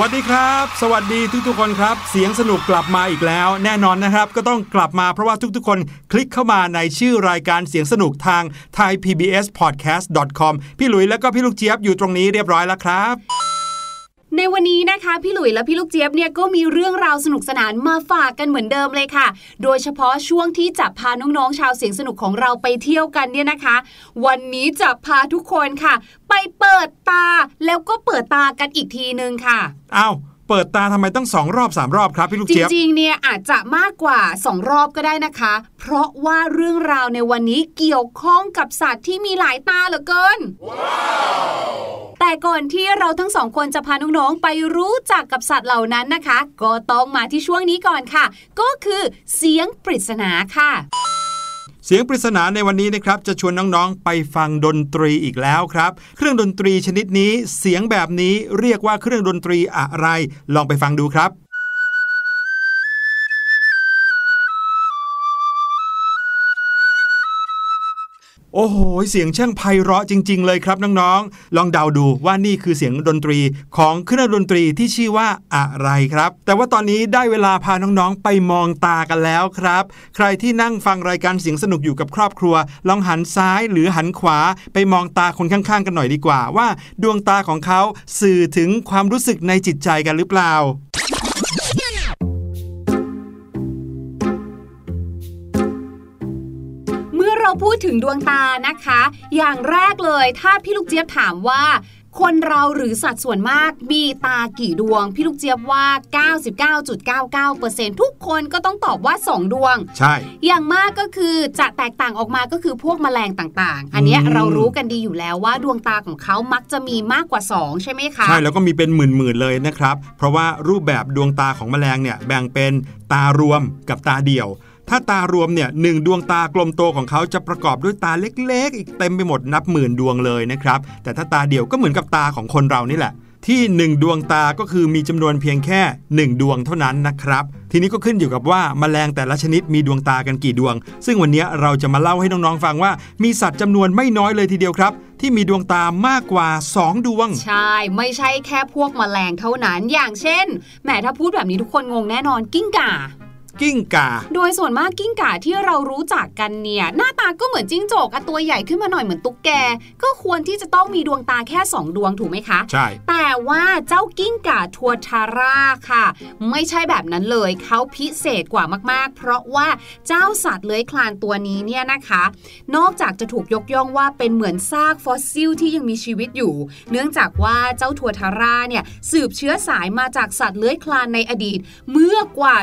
วัสดีครับ สวัสดีทุกๆคนครับ เสียงสนุกกลับมาอีกแล้ว แน่นอนนะครับ ก็ต้องกลับมาเพราะว่าทุกๆคนคลิกเข้ามาในชื่อรายการเสียงสนุกทาง thaipbspodcast.com พี่หลุยและก็พี่ลูกเจี๊ยบอยู่ตรงนี้เรียบร้อยแล้วครับ ในวันนี้นะคะพี่หลุยและพี่ลูกเจี๊ยบเนี่ยก็มีเรื่องราวสนุกสนานมาฝากกันเหมือนเดิมเลยค่ะ โดยเฉพาะช่วงที่จะพาน้องๆชาวเสียงสนุกของเราไปเที่ยวกันเนี่ยนะคะ วันนี้จะพาทุกคนค่ะ ไปเปิดตาแล้วก็เปิดตากันอีกทีนึงค่ะอ้าว เปิดตาทำไมต้องสองรอบสามรอบครับพี่ลูกเจี๊ยบจริงๆเนี่ยอาจจะมากกว่า2รอบก็ได้นะคะ เพราะว่าเรื่องราวในวันนี้เกี่ยวข้องกับสัตว์ที่มีหลายตาเหลือเกินแต่ก่อนที่เราทั้งสองคนจะพาน้องๆไปรู้จักกับสัตว์เหล่านั้นนะคะ ก็ต้องมาที่ช่วงนี้ก่อนค่ะ ก็คือเสียงปริศนาค่ะ เสียงปริศนาในวันนี้นะครับจะชวนน้องๆ ไปฟังดนตรีอีกแล้วครับ เครื่องดนตรีชนิดนี้เสียงแบบนี้เรียกว่าเครื่องดนตรีอะไร ลองไปฟังดูครับ โอ้โห เสียงช่างไพเราะจริง ๆ เลยครับน้องๆ ลองเดาดูว่านี่คือเสียงดนตรีของเครื่องดนตรีที่ชื่อว่าอะไรครับ แต่ว่าตอนนี้ได้เวลาพาน้องๆ ไปมองตากันแล้วครับ ใครที่นั่งฟังรายการเสียงสนุกอยู่กับครอบครัว ลองหันซ้ายหรือหันขวาไปมองตาคนข้างๆ กันหน่อยดีกว่า ว่าดวงตาของเขาสื่อถึงความรู้สึกในจิตใจกันหรือเปล่า เมื่อเราพูดถึงดวงตานะคะ อย่างแรกเลยถ้าพี่ลูกเจี๊ยบถามว่าคนเราหรือสัตว์ส่วนมากมีตากี่ดวง พี่ลูกเจี๊ยบว่า 99.99%ทุกคนก็ต้องตอบว่า 2 ดวง ใช่ อย่างมากก็คือจะแตกต่างออกมาก็คือพวกแมลงต่างๆ อันเนี้ยอืมเรารู้กันดีอยู่แล้วว่าดวงตาของเขามักจะมีมากกว่า 2 ใช่ไหมคะ ใช่ แล้วก็มีเป็นหมื่นๆเลยนะครับ เพราะว่ารูปแบบดวงตาของแมลงเนี่ยแบ่งเป็นตารวมกับตาเดี่ยว ถ้าตารวมเนี่ยหนึ่งดวงตากลมโตของเขาจะประกอบด้วยตาเล็กๆ อีกเต็มไปหมดนับหมื่นดวงเลยนะครับ แต่ถ้าตาเดี่ยวก็เหมือนกับตาของคนเรานี่แหละ ที่หนึ่งดวงตาก็คือมีจำนวนเพียงแค่หนึ่งดวงเท่านั้นนะครับ ทีนี้ก็ขึ้นอยู่กับว่าแมลงแต่ละชนิดมีดวงตากันกี่ดวง ซึ่งวันนี้เราจะมาเล่าให้น้องๆฟังว่า มีสัตว์จำนวนไม่น้อยเลยทีเดียวครับที่มีดวงตามากกว่า 2 ดวง ใช่ ไม่ใช่แค่พวกแมลงเท่านั้น อย่างเช่นแหมถ้าพูดแบบนี้ทุกคนงงแน่นอนกิ้งก่า กิ้งก่า โดยส่วนมากกิ้งก่าที่เรารู้จักกันเนี่ย หน้าตาก็เหมือนจิ้งจกอะตัวใหญ่ขึ้นมาหน่อยเหมือนตุ๊กแก ก็ควรที่จะต้องมีดวงตาแค่ 2 ดวงถูกไหมคะ ใช่ แต่ว่าเจ้ากิ้งก่าทัวทาร่าค่ะ ไม่ใช่แบบนั้นเลยเขาพิเศษกว่ามากๆ เพราะว่าเจ้าสัตว์เลื้อยคลานตัวนี้เนี่ยนะคะ นอกจากจะถูกยกย่องว่าเป็นเหมือนซากฟอสซิลที่ยังมีชีวิตอยู่ เนื่องจากว่าเจ้าทัวทาร่าเนี่ยสืบเชื้อสายมาจากสัตว์เลื้อยคลานในอดีต เมื่อกว่า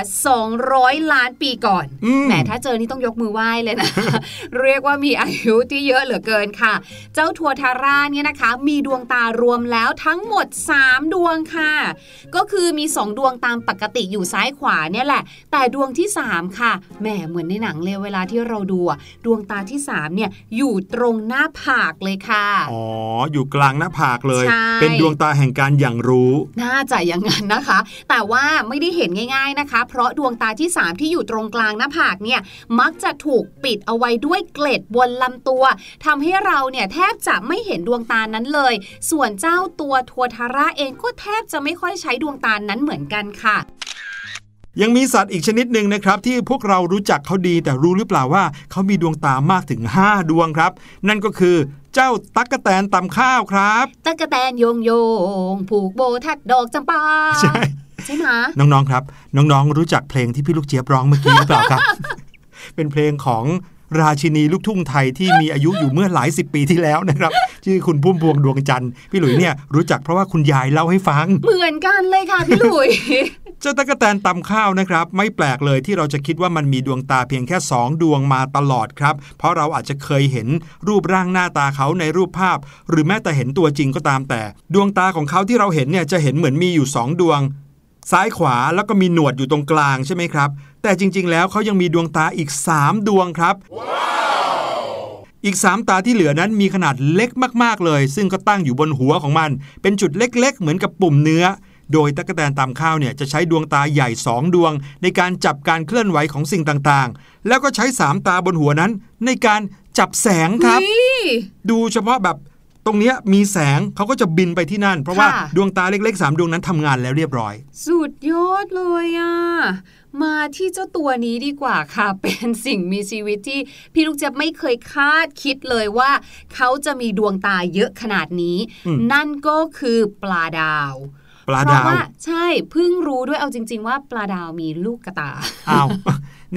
200ล้านปีก่อนอืมแหมถ้าเจอนี่ต้องยกมือไหว้เลยนะ เรียกว่ามีอายุที่เยอะเหลือเกินค่ะ เจ้าทัวทาร่าเนี่ยนะคะ มีดวงตารวมแล้วทั้งหมด 3 ดวงค่ะ ก็คือมี 2 ดวงตามปกติอยู่ซ้ายขวาเนี่ยแหละ แต่ดวงที่ 3 ค่ะแหมเหมือนในหนังเลยเวลาที่เราดูอะดวงตาที่ 3 เนี่ยอยู่ตรงหน้าผากเลยค่ะอ๋ออยู่กลางหน้าผากเลยใช่เป็นดวงตาแห่งการอย่างรู้ น่าจะอย่างนั้นนะคะ แต่ว่าไม่ได้เห็นง่าย ๆนะคะ เพราะดวงตาที่3 ที่อยู่ตรงกลางหน้าผากเนี่ยมักจะถูกปิดเอาไว้ด้วยเกล็ดบนลำตัวทำให้เราเนี่ยแทบจะไม่เห็นดวงตานั้นเลย ส่วนเจ้าตัวทัวทาร่าเองก็แทบจะไม่ค่อยใช้ดวงตานั้นเหมือนกันค่ะยังมีสัตว์อีกชนิดหนึ่งนะครับที่พวกเรารู้จักเขาดีแต่รู้หรือเปล่าว่าเขามีดวงตามากถึง 5 ดวงครับ นั่นก็คือเจ้าตั๊กแตนตำข้าวครับตะกะแตนโยงโยงผูกโบทัดดอกจำปาใช่ ใช่ไหมน้องๆครับ น้องๆรู้จักเพลงที่พี่ลูกเจี๊ยบร้องเมื่อกี้หรือเปล่าครับ เป็นเพลงของราชินีลูกทุ่งไทยที่มีอายุอยู่เมื่อหลายสิบปีที่แล้วนะครับชื่อคุณพุ่มพวงดวงจันทร์พี่หลุยเนี่ยรู้จักเพราะว่าคุณยายเล่าให้ฟัง เหมือนกันเลยค่ะพี่หลุยเจ้าตะกแตนตำข้าวนะครับ ไม่แปลกเลยที่เราจะคิดว่ามันมีดวงตาเพียงแค่ 2 ดวงมาตลอดครับ เพราะเราอาจจะเคยเห็นรูปร่างหน้าตาเขาในรูปภาพ หรือแม้แต่เห็นตัวจริงก็ตามแต่ ดวงตาของเขาที่เราเห็นเนี่ยจะเห็นเหมือนมีอยู่ 2 ดวง ซ้ายขวาแล้วก็มีหนวดอยู่ตรงกลางใช่ไหมครับ แต่จริง ๆ แล้วเขายังมีดวงตาอีก 3 ดวงครับอีก 3 ตาที่เหลือนั้นมีขนาดเล็กมากๆเลย ซึ่งก็ตั้งอยู่บนหัวของมัน เป็นจุดเล็กๆ เหมือนกับปุ่มเนื้อ โดยตะกแตนตามข้าวเนี่ยจะใช้ดวงตาใหญ่ 2 ดวง ในการจับการเคลื่อนไหวของสิ่งต่างๆ แล้วก็ใช้ 3 ตาบนหัวนั้นในการจับแสงครับนี่ดูเฉพาะแบบ ตรงเนี้ยมีแสงเขาก็จะบินไปที่นั่น เพราะว่าค่ะดวงตาเล็กๆ3ดวงนั้นทำงานแล้วเรียบร้อย สุดยอดเลยอะมาที่เจ้าตัวนี้ดีกว่าค่ะ เป็นสิ่งมีชีวิตที่พี่ลูกเจี๊ยบไม่เคยคาดคิดเลยว่า เขาจะมีดวงตาเยอะขนาดนี้อืมนั่นก็คือปลาดาวปลาเพดาราะวว่าใช่เพิ่งรู้ด้วยเอาจริง ๆ ว่าปลาดาวมีลูกกระตาอ้าว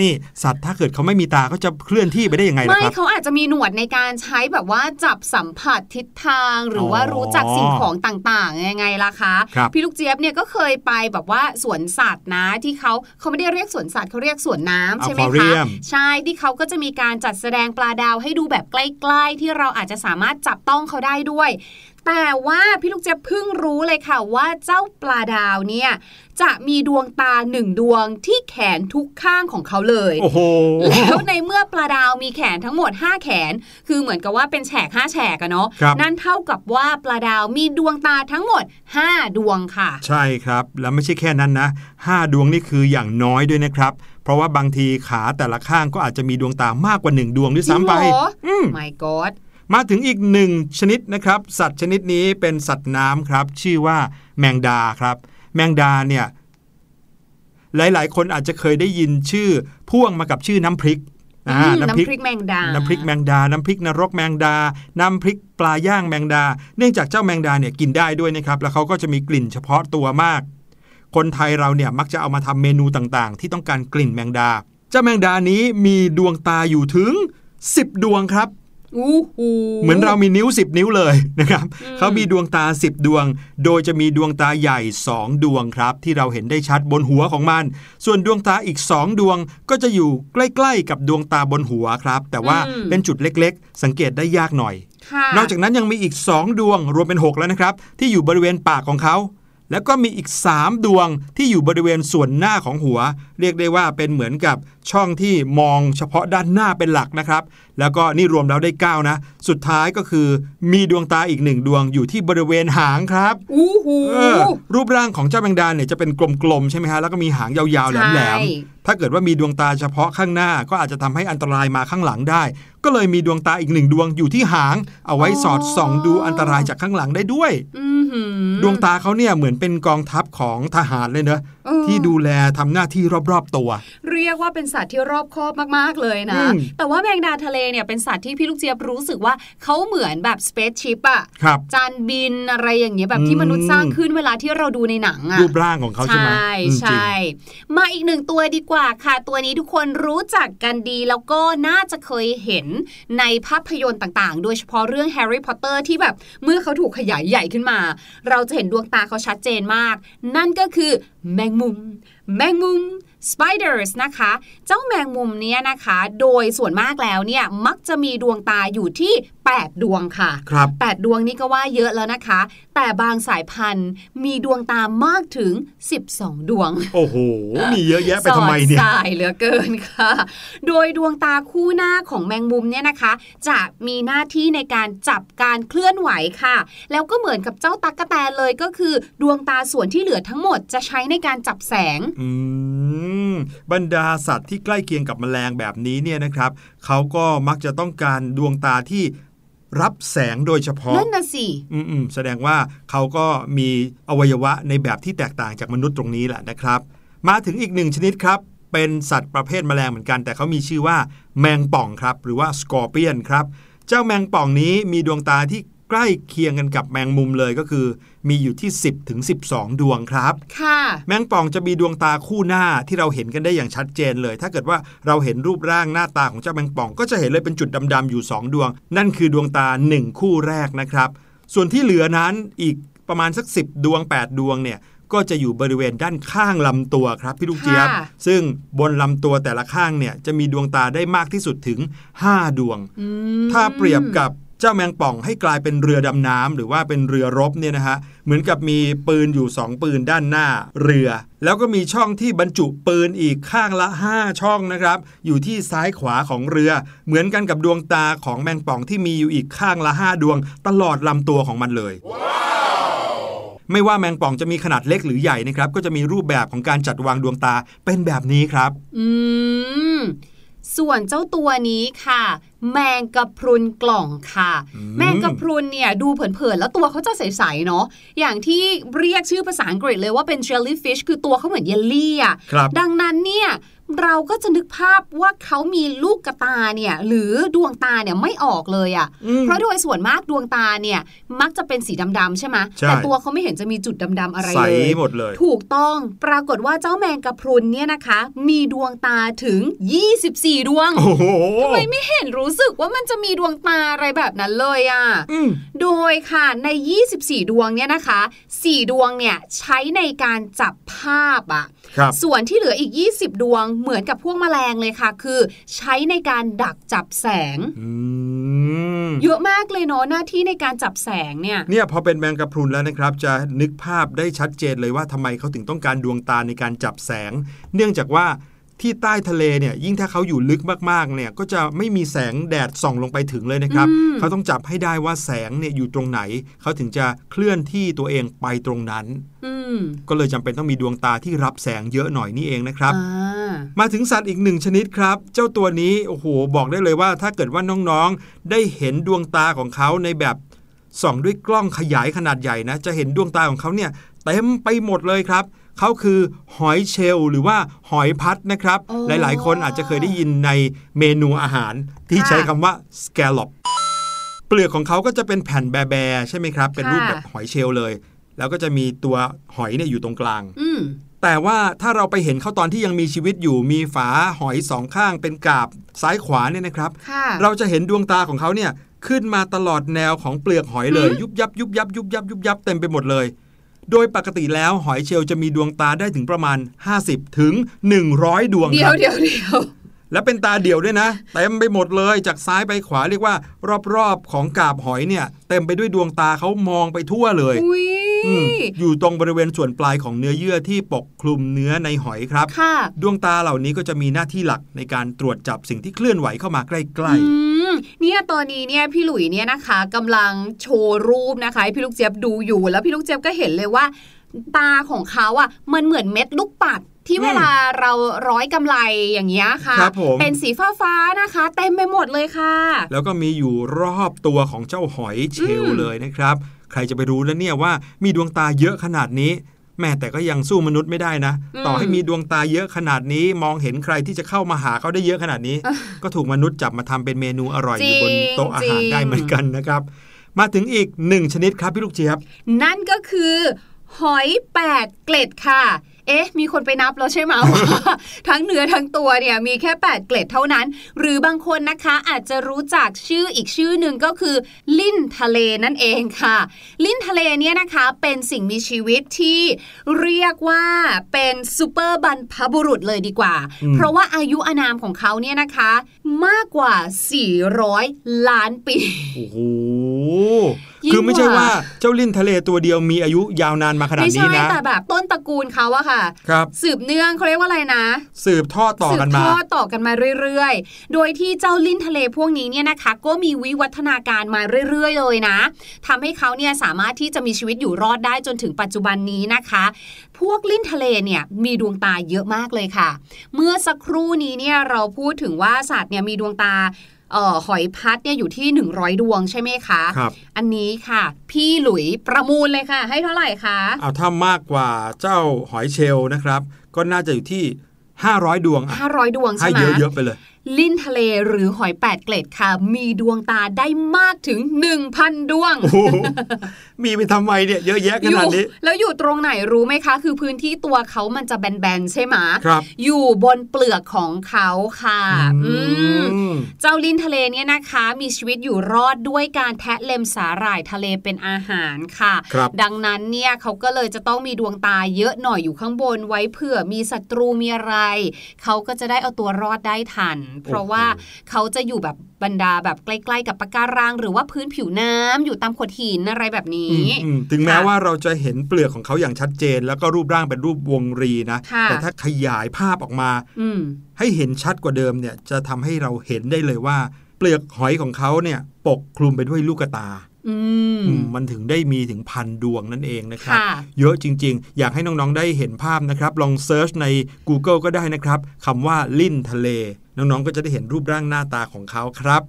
นี่สัตว์ถ้าเกิดเขาไม่มีตาเขาจะเคลื่อนที่ไปได้ยังไงล่ะไม่ครับเขาอาจจะมีหนวดในการใช้แบบว่าจับสัมผัสทิศทาง หรือว่าอ๋อรู้จักสิ่งของต่างๆยังไงล่ะคะครับพี่ลูกเจี๊ยบเนี่ยก็เคยไปแบบว่าสวนสัตว์นะที่เขาเขาไม่ได้เรียกสวนสัตว์เขาเรียกสวนน้ำใช่ไหมคะ Aquarium ใช่ที่เขาก็จะมีการจัดแสดงปลาดาวให้ดูแบบใกล้ ๆ ที่เราอาจจะสามารถจับต้องเขาได้ด้วย แต่ว่าพี่ลูกเจี๊ยบเพิ่งรู้เลยค่ะว่าเจ้าปลาดาวเนี่ยจะมีดวงตาหนึ่งดวงที่แขนทุกข้างของเขาเลยโอ้โหแล้วในเมื่อปลาดาวมีแขนทั้งหมด 5 แขน คือเหมือนกับว่าเป็นแฉก5แฉกอะเนาะครับนั่นเท่ากับว่าปลาดาวมีดวงตาทั้งหมด 5 ดวงค่ะ ใช่ครับ แล้วไม่ใช่แค่นั้นนะห้าดวงนี่คืออย่างน้อยด้วยนะครับเพราะว่าบางทีขาแต่ละข้างก็อาจจะมีดวงตามากกว่าหนึ่งดวงด้วยซ้ำไปจริงเหรออื ม My God มาถึงอีกหนึ่งชนิดนะครับ สัตว์ชนิดนี้เป็นสัตว์น้ำครับ ชื่อว่าแมงดาครับ แมงดาเนี่ยหลาย ๆ คนอาจจะเคยได้ยินชื่อพ่วงมากับชื่อน้ำพริกอ่าอืมน้ำพริกแมงดา น้ำพริกแมงดา น้ำพริกนรกแมงดา น้ำพริกปลาย่างแมงดา เนื่องจากเจ้าแมงดาเนี่ยกินได้ด้วยนะครับ แล้วเขาก็จะมีกลิ่นเฉพาะตัวมาก คนไทยเราเนี่ยมักจะเอามาทำเมนูต่างๆ ที่ต้องการกลิ่นแมงดา เจ้าแมงดานี้มีดวงตาอยู่ถึง 10 ดวงครับอู้หู เหมือนเรามีนิ้ว 10 นิ้วเลยนะครับอืมเขามีดวงตา 10 ดวง โดยจะมีดวงตาใหญ่ 2 ดวงครับ ที่เราเห็นได้ชัดบนหัวของมัน ส่วนดวงตาอีก 2 ดวงก็จะอยู่ใกล้ๆกับดวงตาบนหัวครับ แต่ว่าเป็นจุดเล็กๆ สังเกตได้ยากหน่อยค่ะนอกจากนั้นยังมีอีก 2 ดวงรวมเป็น 6 แล้วนะครับ ที่อยู่บริเวณปากของเขา แล้วก็มีอีก 3 ดวงที่อยู่บริเวณส่วนหน้าของหัว เรียกได้ว่าเป็นเหมือนกับช่องที่มองเฉพาะด้านหน้าเป็นหลักนะครับ แล้วก็นี่รวมแล้วได้ 9 นะ สุดท้ายก็คือมีดวงตาอีกหนึ่งดวงอยู่ที่บริเวณหางครับอู้หูเออรูปร่างของเจ้าแมงดาเนี่ยจะเป็นกลมๆใช่ไหมฮะแล้วก็มีหางยาวๆแหลมใช่ๆ ถ้าเกิดว่ามีดวงตาเฉพาะข้างหน้าก็อาจจะทำให้อันตรายมาข้างหลังได้ ก็เลยมีดวงตาอีกหนึ่งดวงอยู่ที่หาง เอาไว้สอดส่องดูอันตรายจากข้างหลังได้ด้วยอื้อหือดวงตาเขาเนี่ยเหมือนเป็นกองทัพของทหารเลยเนอะเออ ที่ดูแลทำหน้าที่รอบๆตัว เรียกว่าเป็นสัตว์ที่รอบคอบมากๆเลยนะอืมแต่ว่าแมงดาทะเลเนี่ยเป็นสัตว์ที่พี่ลูกเจี๊ยบรู้สึกว่าเขาเหมือนแบบ spaceship อะครับจานบินอะไรอย่างเงี้ยแบบที่อืมมนุษย์สร้างขึ้นเวลาที่เราดูในหนังอะรูปร่างของเขาใช่ไหมใช่อืมจริงใช่มาอีกหนึ่งตัวดีกว่าค่ะ ตัวนี้ทุกคนรู้จักกันดี แล้วก็น่าจะเคยเห็นในภาพยนตร์ต่างๆ โดยเฉพาะเรื่องแฮร์รี่พอตเตอร์ที่แบบเมื่อเขาถูกขยายใหญ่ขึ้นมา เราจะเห็นดวงตาเขาชัดเจนมาก นั่นก็คือแมงมุม แมงมุม spiders นะคะ เจ้าแมงมุมเนี้ยนะคะ โดยส่วนมากแล้วเนี่ยมักจะมีดวงตาอยู่ที่ 8 ดวงค่ะครับ8ดวงนี้ก็ว่าเยอะแล้วนะคะ แต่บางสายพันธุ์มีดวงตามากถึง 12 ดวง โอ้โห มีเยอะแยะไปทำไมเนี่ยสอดสายเหลือเกินค่ะ โดยดวงตาคู่หน้าของแมงมุมเนี่ยนะคะ จะมีหน้าที่ในการจับการเคลื่อนไหวค่ะ แล้วก็เหมือนกับเจ้าตั๊กแตนเลยก็คือ ดวงตาส่วนที่เหลือทั้งหมดจะใช้ในการจับแสงอืมบรรดาสัตว์ที่ใกล้เคียงกับแมลงแบบนี้เนี่ยนะครับเขาก็มักจะต้องการดวงตาที่ รับแสงโดยเฉพาะนั่นน่ะสิอืมๆแสดงว่าเขาก็มีอวัยวะในแบบที่แตกต่างจากมนุษย์ตรงนี้แหละนะครับ มาถึงอีกหนึ่งชนิดครับ เป็นสัตว์ประเภทแมลงเหมือนกัน แต่เขามีชื่อว่าแมงป่องครับ หรือว่าสกอร์เปียนครับ เจ้าแมงป่องนี้มีดวงตาที่ ใกล้เคียงกันกับแมงมุมเลยก็คือ มีอยู่ที่ 10ถึง12 ดวงครับ ค่ะ แมงป่องจะมีดวงตาคู่หน้าที่เราเห็นกันได้อย่างชัดเจนเลย ถ้าเกิดว่าเราเห็นรูปร่างหน้าตาของเจ้าแมงป่อง ก็จะเห็นเลยเป็นจุดดำๆอยู่ 2 ดวง นั่นคือดวงตา 1 คู่แรกนะครับ ส่วนที่เหลือนั้นอีกประมาณสัก 10 ดวง 8 ดวงเนี่ยก็จะอยู่บริเวณด้านข้างลำตัวครับพี่ลูกเจี๊ยบค่ะซึ่งบนลำตัวแต่ละข้างเนี่ยจะมีดวงตาได้มากที่สุดถึง 5 ดวงอืมถ้าเปรียบกับ เจ้าแมงป่องให้กลายเป็นเรือดำน้ำหรือว่าเป็นเรือรบเนี่ยนะฮะเหมือนกับมีปืนอยู่ 2 ปืนด้านหน้าเรือ แล้วก็มีช่องที่บรรจุปืนอีกข้างละ 5 ช่องนะครับ อยู่ที่ซ้ายขวาของเรือ เหมือนกันกับดวงตาของแมงป่องที่มีอยู่อีกข้างละ 5 ดวง ตลอดลำตัวของมันเลยไม่ว่าแมงป่องจะมีขนาดเล็กหรือใหญ่นะครับ ก็จะมีรูปแบบของการจัดวางดวงตาเป็นแบบนี้ครับ อืม ส่วนเจ้าตัวนี้ค่ะ แมงกะพรุนกล่องค่ะอืมแมงกะพรุนเนี่ยดูเผินๆแล้วตัวเขาจะใสๆเนาะอย่างที่เรียกชื่อภาษาอังกฤษเลยว่าเป็น jellyfish คือตัวเขาเหมือนเยลลี่อะครับดังนั้นเนี่ย เราก็จะนึกภาพว่าเขามีลูกกระตาเนี่ย หรือดวงตาเนี่ยไม่ออกเลยอะ่ะอืมเพราะโดยส่วนมากดวงตาเนี่ยมักจะเป็นสีดำๆใช่ไหมใช่แต่ตัวเขาไม่เห็นจะมีจุดดำๆอะไรใสเลยหมดเลย ถูกต้องปรากฏว่าเจ้าแมงกะพรุนเนี่ยนะคะ มีดวงตาถึง 24 ดวงโอ้โหทำไมไม่เห็นรู้สึกว่ามันจะมีดวงตาอะไรแบบนั้นเลยอะ่ะอืมโดยค่ะใน 24 ดวงเนี่ยนะคะ4ดวงเนี่ยใช้ในการจับภาพอะครับส่วนที่เหลืออีก 20 ดวงเหมือนกับพวกแมลงเลยค่ะ คือใช้ในการดักจับแสงอืมเยอะมากเลยเนาะหน้าที่ในการจับแสงเนี่ยเนี่ยพอเป็นแมงกะพรุนแล้วนะครับ จะนึกภาพได้ชัดเจนเลยว่าทำไมเขาถึงต้องการดวงตาในการจับแสง เนื่องจากว่า ที่ใต้ทะเลเนี่ยยิ่งถ้าเขาอยู่ลึกมากๆเนี่ยก็จะไม่มีแสงแดดส่องลงไปถึงเลยนะครับอืมเขาต้องจับให้ได้ว่าแสงเนี่ยอยู่ตรงไหน เขาถึงจะเคลื่อนที่ตัวเองไปตรงนั้นอืมก็เลยจำเป็นต้องมีดวงตาที่รับแสงเยอะหน่อยนี่เองนะครับอ่ามาถึงสัตว์อีกหนึ่งชนิดครับ เจ้าตัวนี้โอ้โหบอกได้เลยว่าถ้าเกิดว่าน้องๆ ได้เห็นดวงตาของเขาในแบบส่องด้วยกล้องขยายขนาดใหญ่นะ จะเห็นดวงตาของเขาเนี่ยเต็มไปหมดเลยครับ เขาคือหอยเชลล์หรือว่าหอยพัดนะครับโอ้หลายๆ คนอาจจะเคยได้ยินในเมนูอาหารที่ค่ะใช้คำว่า scallop เปลือกของเขาก็จะเป็นแผ่นแบๆใช่ไหมครับ เป็นรูปค่ะแบบหอยเชลล์เลย แล้วก็จะมีตัวหอยเนี่ยอยู่ตรงกลางอืมแต่ว่าถ้าเราไปเห็นเขาตอนที่ยังมีชีวิตอยู่มีฝาหอยสองข้างเป็นกาบซ้ายขวาเนี่ยนะครับค่ะเราจะเห็นดวงตาของเขาเนี่ยขึ้นมาตลอดแนวของเปลือกหอยเลย ยุบยับยุบยับยุบยับยุบยับเต็มไปหมดเลย โดยปกติแล้วหอยเชลล์จะมีดวงตาได้ถึงประมาณ 50 ถึง 100 ดวงเดี๋คยวรับเดี๋ยวเดี๋ยวและเป็นตาเดี่ยวด้วยนะเต็มไปหมดเลยจากซ้ายไปขวาเรียกว่า รอบๆของกาบหอยเนี่ย เต็มไปด้วยดวงตาเขามองไปทั่วเลย อุ้ยอืมอยู่ตรงบริเวณส่วนปลายของเนื้อเยื่อที่ปกคลุมเนื้อในหอยครับค่ะดวงตาเหล่านี้ก็จะมีหน้าที่หลักในการตรวจจับสิ่งที่เคลื่อนไหวเข้ามาใกล้อืมเนี่ยตอนนี้เนี่ยพี่หลุยเนี่ยนะคะกำลังโชว์รูปนะคะให้พี่ลูกเจี๊ยบดูอยู่ แล้วพี่ลูกเจี๊ยบก็เห็นเลยว่า ตาของเขาอะมันเหมือนเม็ดลูกปัดที่เวลาเราร้อยกำไรอย่างเงี้ยค่ะครับผมเป็นสีฟ้าฟ้าๆนะคะ เต็มไปหมดเลยค่ะๆแล้วก็มีอยู่รอบตัวของเจ้าหอยเชลล์อืมเลยนะครับ ใครจะไปรู้แล้วเนี่ยว่ามีดวงตาเยอะขนาดนี้ แม่แต่ก็ยังสู้มนุษย์ไม่ได้นะ ต่อให้มีดวงตาเยอะขนาดนี้ มองเห็นใครที่จะเข้ามาหาเขาได้เยอะขนาดนี้ ก็ถูกมนุษย์จับมาทำเป็นเมนูอร่อยอยู่บนโต๊ะอาหารได้เหมือนกันนะครับ มาถึงอีกหนึ่งชนิดครับพี่ลูกเจี๊ยบ นั่นก็คือหอยแปดเกล็ดค่ะ เอ๊ะ มีคนไปนับแล้วใช่ไหมว่าทั้งเนื้อทั้งตัวเนี่ยมีแค่ 8 เกล็ดเท่านั้น หรือบางคนนะคะอาจจะรู้จักชื่ออีกชื่อหนึ่งก็คือ ลิ้นทะเลนั่นเองค่ะ ลิ้นทะเลเนี่ยนะคะเป็นสิ่งมีชีวิตที่เรียกว่าเป็นซูเปอร์บันพบุรุษเลยดีกว่าอืมเพราะว่าอายุอานามของเขาเนี่ยนะคะ มากกว่า 400 ล้านปีโอ้โหยิ่งคือไม่ใช่กว่าว่าเจ้าลิ้นทะเลตัวเดียวมีอายุยาวนานมาขนาดไม่นี้ใช่นะแต่แบบต้นตระกูลเขาอะค่ะครับสืบเนื่องเขาเรียกว่าอะไรนะ สืบทอดต่อกันสืบมาทอดต่อกันมาเรื่อยๆ โดยที่เจ้าลิ้นทะเลพวกนี้เนี่ยนะคะ ก็มีวิวัฒนาการมาเรื่อยๆ เลยนะทำให้เขาเนี่ยสามารถที่จะมีชีวิตอยู่รอดได้จนถึงปัจจุบันนี้นะคะ พวกลิ้นทะเลเนี่ยมีดวงตาเยอะมากเลยค่ะ เมื่อสักครู่นี้เนี่ยเราพูดถึงว่าสัตว์เนี่ยมีดวงตาเอ่อหอยพัดเนี่ยอยู่ที่ 100 ดวงใช่ไหมคะครับอันนี้ค่ะ พี่หลุยประมูลเลยค่ะ ให้เท่าไหร่คะเอาถ้ามากกว่าเจ้าหอยเชลล์นะครับ ก็น่าจะอยู่ที่ 500 ดวงอะ500 ดวงให้ใช่ไหมเยอะๆไปเลย ลิ้นทะเลหรือหอยแปดเกล็ดค่ะ มีดวงตาได้มากถึง 1,000 ดวงโอ้โหมีไปทำไมเนี่ยเยอะแยะขอยู่นาดนี้ แล้วอยู่ตรงไหนรู้ไหมคะ คือพื้นที่ตัวเขามันจะแบนๆใช่ไหมครับ อยู่บนเปลือกของเขาค่ะอืมอืมเจ้าลิ้นทะเลเนี่ยนะคะ มีชีวิตอยู่รอดด้วยการแทะเล็มสาหร่ายทะเลเป็นอาหารค่ะครับดังนั้นเนี่ยเขาก็เลยจะต้องมีดวงตาเยอะหน่อยอยู่ข้างบนไว้เผื่อมีศัตรูมีอะไร เขาก็จะได้เอาตัวรอดได้ทันเพราะว่าเขาจะอยู่แบบบรรดาแบบใกล้ ๆ กับปะการัง หรือว่าพื้นผิวน้ำอยู่ตามโขดหินอะไรแบบนี้อืมอืมถึงแม้ค่ะว่าเราจะเห็นเปลือกของเขาอย่างชัดเจน แล้วก็รูปร่างเป็นรูปวงรีนะค่ะแต่ถ้าขยายภาพออกมาอืมให้เห็นชัดกว่าเดิมเนี่ยจะทำให้เราเห็นได้เลยว่า เปลือกหอยของเขาเนี่ยปกคลุมไปด้วยลูกตาอืมอืมมันถึงได้มีถึงพันดวงนั่นเองนะครับค่ะเยอะจริง ๆ อยากให้น้อง ๆ ได้เห็นภาพนะครับ ลองเซิร์ชใน Google ก็ได้นะครับคำว่าลิ้นทะเล น้องๆก็จะได้เห็นรูปร่างหน้าตาของเขาครับ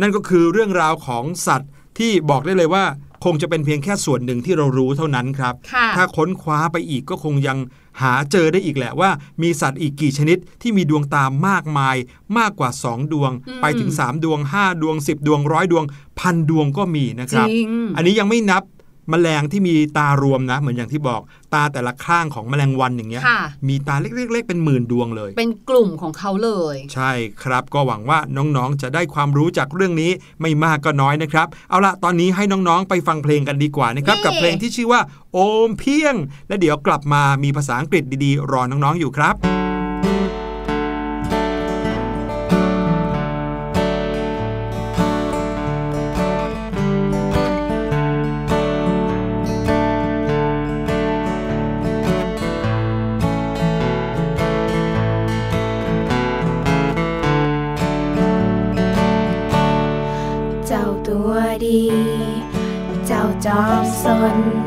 นั่นก็คือเรื่องราวของสัตว์ที่บอกได้เลยว่า คงจะเป็นเพียงแค่ส่วนหนึ่งที่เรารู้เท่านั้นครับค่ะถ้าค้นคว้าไปอีกก็คงยังหาเจอได้อีกแหละว่ามีสัตว์อีกกี่ชนิดที่มีดวงตามากมายมากกว่า 2 ดวงอืมไปถึง 3 ดวง 5 ดวง 10 ดวงร้อยดวงพันดวงก็มีนะคจรับริงอันนี้ยังไม่นับ แมลงที่มีตารวมนะ เหมือนอย่างที่บอกตาแต่ละข้างของแมลงวันอย่างเงี้ยค่ะมีตาเล็กๆๆเป็นหมื่นดวงเลย เป็นกลุ่มของเขาเลย ใช่ครับ ก็หวังว่าน้องๆจะได้ความรู้จากเรื่องนี้ไม่มากก็น้อยนะครับ เอาละตอนนี้ให้น้องๆไปฟังเพลงกันดีกว่านะครับนี่กับเพลงที่ชื่อว่า โอมเพียง และเดี๋ยวกลับมามีภาษาอังกฤษดีๆ รอน้องๆอยู่ครับ ม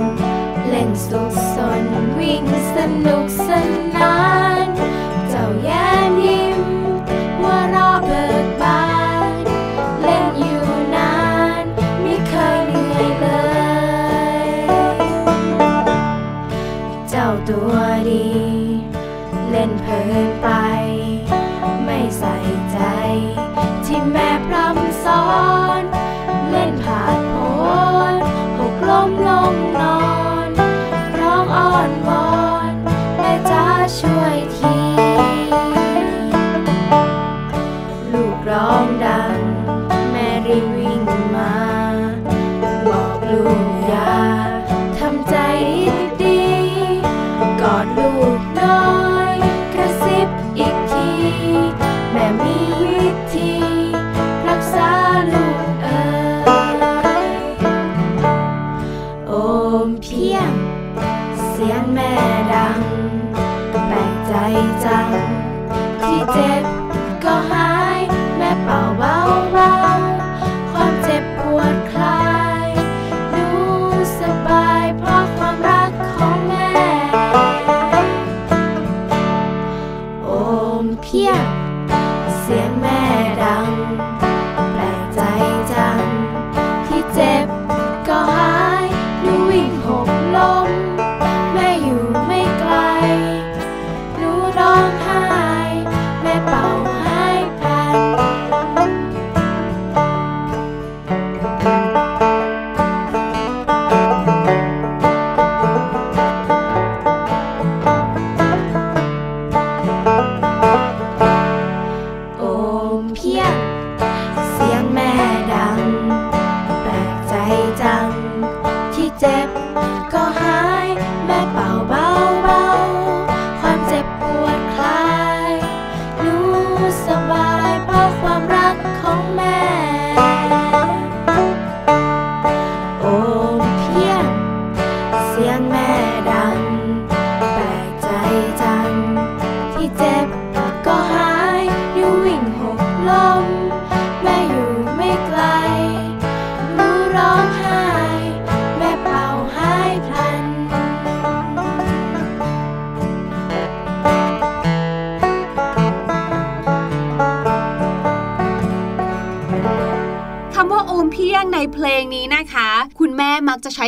มอนแม่จ้าช่วยที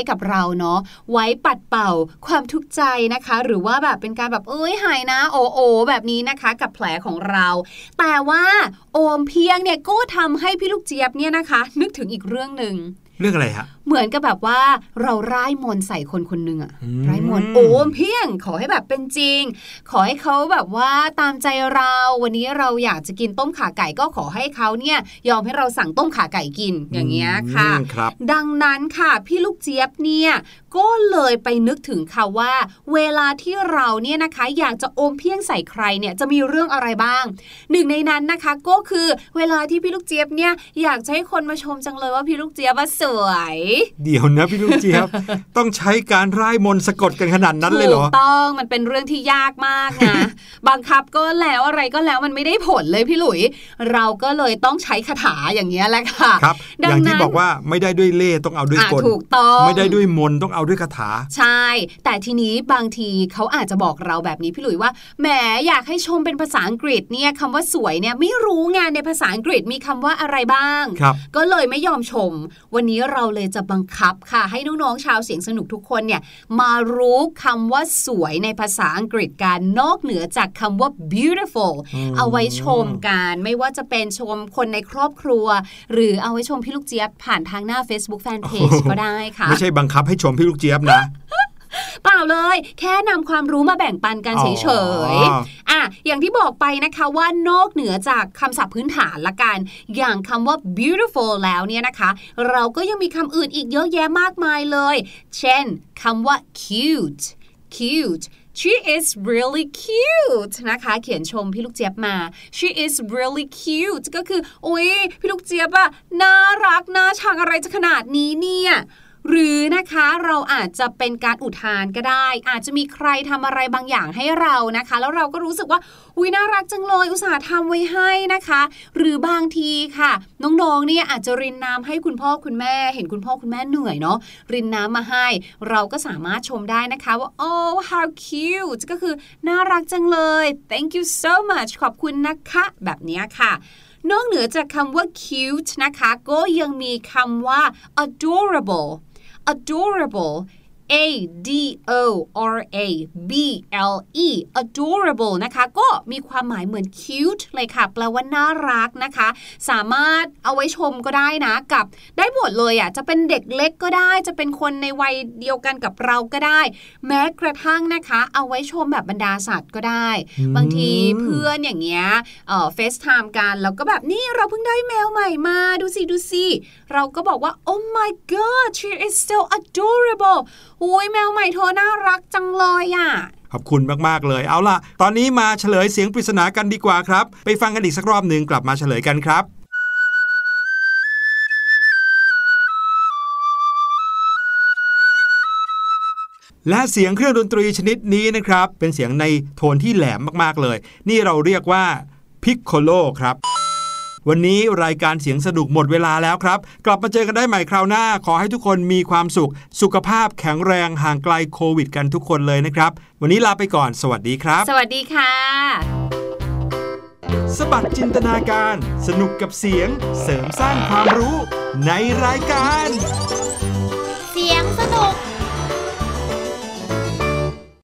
ให้กับเราเนาะไว้ปัดเป่าความทุกข์ใจนะคะ หรือว่าแบบเป็นการแบบเอ้ยหายนะ โอโอแบบนี้นะคะ กับแผลของเรา แต่ว่าโอมเพียงเนี่ยก็ทำให้พี่ลูกเจี๊ยบเนี่ยนะคะ นึกถึงอีกเรื่องหนึ่งเรื่องอะไรฮะเหมือนกับแบบว่าเราร่ายมนต์ใส่คนคนหนึ่งอะอืมร่ายมนต์โอมเพียงขอให้แบบเป็นจริง ขอให้เขาแบบว่าตามใจเราวันนี้เราอยากจะกินต้มขาไก่ก็ขอให้เขาเนี่ยยอมให้เราสั่งต้มขาไก่กินอย่างเงี้ยค่ะอืมครับดังนั้นค่ะพี่ลูกเจี๊ยบเนี่ยก็เลยไปนึกถึงค่ะว่า เวลาที่เราเนี่ยนะคะอยากจะโอมเพียงใส่ใครเนี่ยจะมีเรื่องอะไรบ้าง หนึ่งในนั้นนะคะ ก็คือเวลาที่พี่ลูกเจี๊ยบเนี่ยอยากจะให้คนมาชมจังเลยว่าพี่ลูกเจี๊ยบว่าสวยเดี๋ยวนะพี่ลูกเจี๊ยบต้องใช้การร่ายมนต์สะกดกันขนาดนั้นเลยเหรอถูกต้องมันเป็นเรื่องที่ยากมากนะบังคับก็แล้วอะไรก็แล้วมันไม่ได้ผลเลยพี่หลุย เราก็เลยต้องใช้คาถาอย่างเงี้ยแหละค่ะครับดัอย่างที่นั้นบอกว่าไม่ได้ด้วยเล่ห์ต้องเอาด้วยอะกลถูกต้องไม่ได้ด้วยมนต์ต้องเอาด้วยคาถา ใช่ แต่ทีนี้บางทีเขาอาจจะบอกเราแบบนี้พี่หลุยว่าแหมอยากให้ชมเป็นภาษาอังกฤษเนี่ยคำว่าสวยเนี่ยไม่รู้งานในภาษาอังกฤษมีคำว่าอะไรบ้างครับก็เลยไม่ยอมชม วันนี้เราเลยจะบังคับค่ะ ให้น้องๆชาวเสียงสนุกทุกคนเนี่ยมารู้คำว่าสวยในภาษาอังกฤษกันนอกเหนือจากคำว่า beautiful อืมเอาไว้ชมกันไม่ว่าจะเป็นชมคนในครอบครัว หรือเอาไว้ชมพี่ลูกเจี๊ยบผ่านทางหน้า Facebook Fanpage ก็ได้ค่ะ ไม่ใช่บังคับให้ชมพี่ลูกเจี๊ยบนะ เปล่าเลย แค่นำความรู้มาแบ่งปันกันอ๋เฉอยๆอะอย่างที่บอกไปนะคะว่านอกเหนือจากคำศัพท์พื้นฐานละกัน อย่างคำว่า beautiful แล้วเนี่ยนะคะ เราก็ยังมีคำอื่นอีกเยอะแยะมากมายเลย เช่นคำว่า cute cute She is really cute นะคะ เขียนชมพี่ลูกเจี๊ยบมา She is really cute ก็คือโอ้ยพี่ลูกเจี๊ยบอะน่ารักน่าชังอะไรจะขนาดนี้เนี่ย หรือนะคะเราอาจจะเป็นการอุทานก็ได้ อาจจะมีใครทำอะไรบางอย่างให้เรานะคะ แล้วเราก็รู้สึกว่าอุ้ยน่ารักจังเลยอุตส่าห์ทำไว้ให้นะคะ หรือบางทีค่ะ น้องๆเนี่ยอาจจะรินน้ำให้คุณพ่อคุณแม่ เห็นคุณพ่อคุณแม่เหนื่อยเนาะรินน้ำมาให้ เราก็สามารถชมได้นะคะว่า oh how cute ก็คือน่ารักจังเลย thank you so much ขอบคุณนะคะ แบบนี้ค่ะนอกเหนือจากคำว่า cute นะคะ ก็ยังมีคำว่า adorable adorable A D O R A B L E adorable นะคะ ก็มีความหมายเหมือน cute เลยค่ะ แปลว่าน่ารักนะคะ สามารถเอาไว้ชมก็ได้นะกับ ได้หมดเลยอะจะเป็นเด็กเล็กก็ได้ จะเป็นคนในวัยเดียวกันกับเราก็ได้ แม้กระทั่งนะคะ เอาไว้ชมแบบบรรดาสัตว์ก็ได้อืมบางทีเพื่อนอย่างเงี้ยเอ่อ FaceTime กันแล้วก็แบบนี่เราเพิ่งได้แมวใหม่มาดูสิดูสิเราก็บอกว่า oh my god she is so adorable โอุ้ยแมวใหม่เธอน่ารักจังเลยอะขอบคุณมาก ๆ เลย เอาล่ะ ตอนนี้มาเฉลยเสียงปริศนากันดีกว่าครับ ไปฟังกันอีกสักรอบหนึ่งกลับมาเฉลยกันครับ และเสียงเครื่องดนตรีชนิดนี้นะครับ เป็นเสียงในโทนที่แหลมมาก ๆ เลย นี่เราเรียกว่าพิกโคโลครับ วันนี้รายการเสียงสนุกหมดเวลาแล้วครับ กลับมาเจอกันได้ใหม่คราวหน้า ขอให้ทุกคนมีความสุข สุขภาพแข็งแรงห่างไกลโควิด กันทุกคนเลยนะครับ วันนี้ลาไปก่อน สวัสดีครับ สวัสดีค่ะ สบัดจินตนาการ สนุกกับเสียง เสริมสร้างความรู้ในรายการ